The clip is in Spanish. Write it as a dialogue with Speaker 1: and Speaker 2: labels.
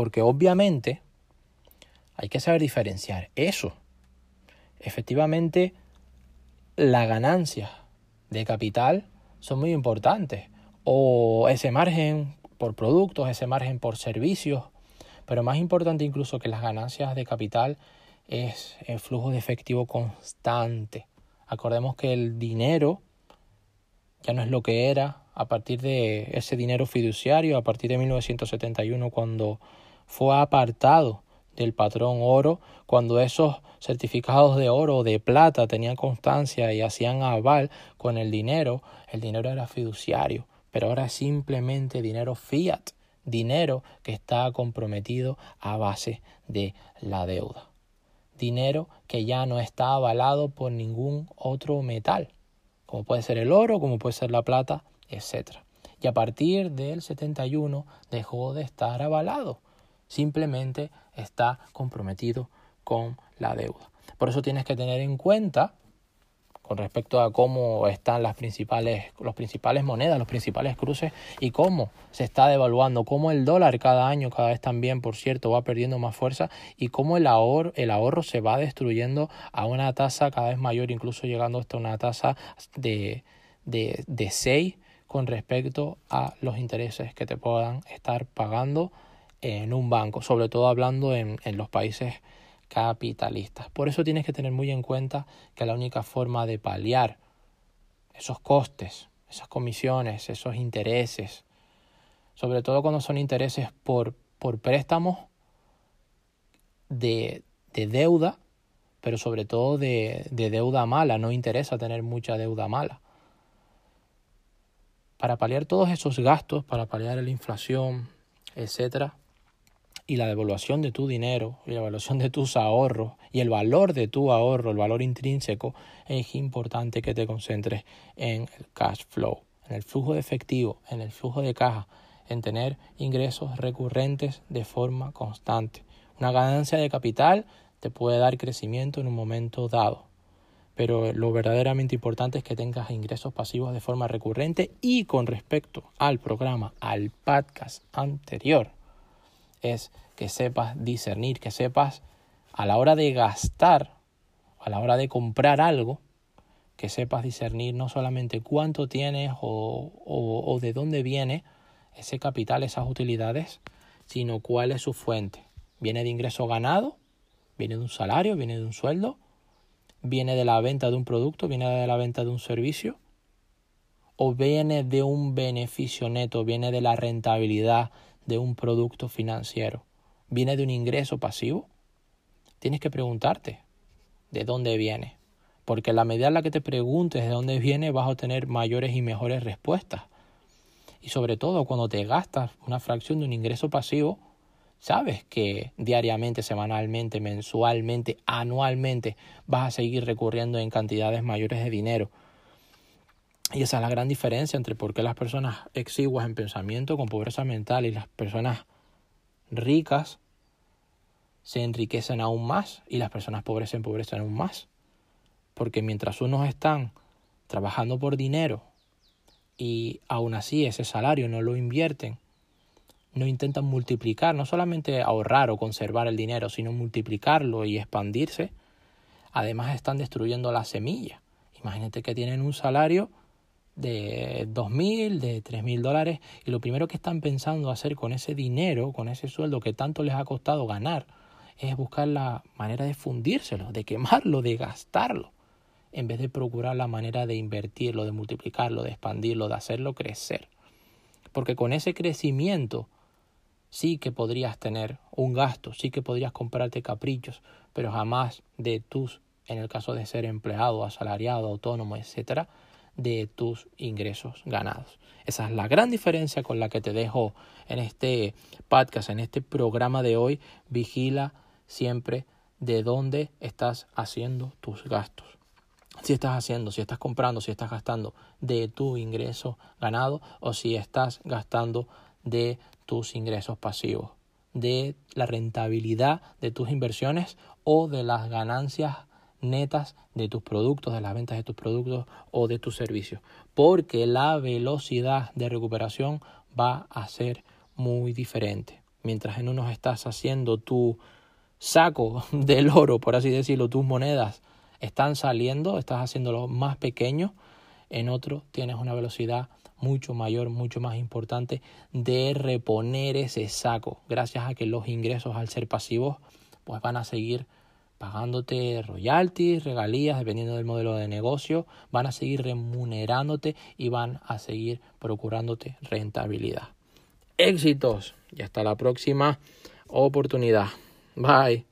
Speaker 1: Porque obviamente hay que saber diferenciar eso. Efectivamente, las ganancias de capital son muy importantes. O ese margen por productos, ese margen por servicios. Pero más importante incluso que las ganancias de capital es el flujo de efectivo constante. Acordemos que el dinero ya no es lo que era a partir de ese dinero fiduciario, a partir de 1971, cuando fue apartado del patrón oro, cuando esos certificados de oro o de plata tenían constancia y hacían aval con el dinero, el dinero era fiduciario, pero ahora es simplemente dinero fiat, dinero que está comprometido a base de la deuda. Dinero que ya no está avalado por ningún otro metal, como puede ser el oro, como puede ser la plata, etc. Y a partir del 71 dejó de estar avalado, simplemente está comprometido con la deuda. Por eso tienes que tener en cuenta con respecto a cómo están las principales, los principales monedas, los principales cruces y cómo se está devaluando, cómo el dólar cada año, cada vez también, por cierto, va perdiendo más fuerza y cómo el ahorro, el ahorro se va destruyendo a una tasa cada vez mayor, incluso llegando hasta una tasa de, de, de 6 con respecto a los intereses que te puedan estar pagando en un banco, sobre todo hablando en, en los países capitalistas. Por eso tienes que tener muy en cuenta que la única forma de paliar esos costes, esas comisiones, esos intereses, sobre todo cuando son intereses por, por préstamos de, de deuda, pero sobre todo de, de deuda mala, no interesa tener mucha deuda mala. Para paliar todos esos gastos, para paliar la inflación, etcétera, y la devaluación de tu dinero y la devaluación de tus ahorros y el valor de tu ahorro, el valor intrínseco, es importante que te concentres en el cash flow, en el flujo de efectivo, en el flujo de caja, en tener ingresos recurrentes de forma constante. Una ganancia de capital te puede dar crecimiento en un momento dado, pero lo verdaderamente importante es que tengas ingresos pasivos de forma recurrente y con respecto al programa, al podcast anterior, es que sepas discernir, que sepas a la hora de gastar, a la hora de comprar algo, que sepas discernir no solamente cuánto tienes o, o, o de dónde viene ese capital, esas utilidades, sino cuál es su fuente. ¿Viene de ingreso ganado? ¿Viene de un salario? ¿Viene de un sueldo? ¿Viene de la venta de un producto? ¿Viene de la venta de un servicio? ¿O viene de un beneficio neto? ¿Viene de la rentabilidad de un producto financiero? ¿Viene de un ingreso pasivo? Tienes que preguntarte de dónde viene. Porque la medida en la que te preguntes de dónde viene vas a obtener mayores y mejores respuestas. Y sobre todo cuando te gastas una fracción de un ingreso pasivo, sabes que diariamente, semanalmente, mensualmente, anualmente vas a seguir recurriendo en cantidades mayores de dinero. Y esa es la gran diferencia entre por qué las personas exiguas en pensamiento con pobreza mental y las personas ricas se enriquecen aún más y las personas pobres se empobrecen aún más. Porque mientras unos están trabajando por dinero y aún así ese salario no lo invierten, no intentan multiplicar, no solamente ahorrar o conservar el dinero, sino multiplicarlo y expandirse, además están destruyendo la semilla. Imagínate que tienen un salario de dos mil, de tres mil dólares y lo primero que están pensando hacer con ese dinero, con ese sueldo que tanto les ha costado ganar, es buscar la manera de fundírselo, de quemarlo, de gastarlo, en vez de procurar la manera de invertirlo, de multiplicarlo, de expandirlo, de hacerlo crecer. Porque con ese crecimiento sí que podrías tener un gasto, sí que podrías comprarte caprichos, pero jamás de tus, en el caso de ser empleado, asalariado, autónomo, etcétera, de tus ingresos ganados. Esa es la gran diferencia con la que te dejo en este podcast, en este programa de hoy. Vigila siempre de dónde estás haciendo tus gastos. Si estás haciendo, si estás comprando, si estás gastando de tu ingreso ganado o si estás gastando de tus ingresos pasivos, de la rentabilidad de tus inversiones o de las ganancias netas de tus productos, de las ventas de tus productos o de tus servicios, porque la velocidad de recuperación va a ser muy diferente. mientras en unos estás haciendo tu saco del oro, por así decirlo, tus monedas están saliendo, estás haciéndolo más pequeño, en otro tienes una velocidad mucho mayor, mucho más importante de reponer ese saco, gracias a que los ingresos al ser pasivos pues van a seguir pagándote royalties, regalías, dependiendo del modelo de negocio, van a seguir remunerándote y van a seguir procurándote rentabilidad. Éxitos y hasta la próxima oportunidad. Bye.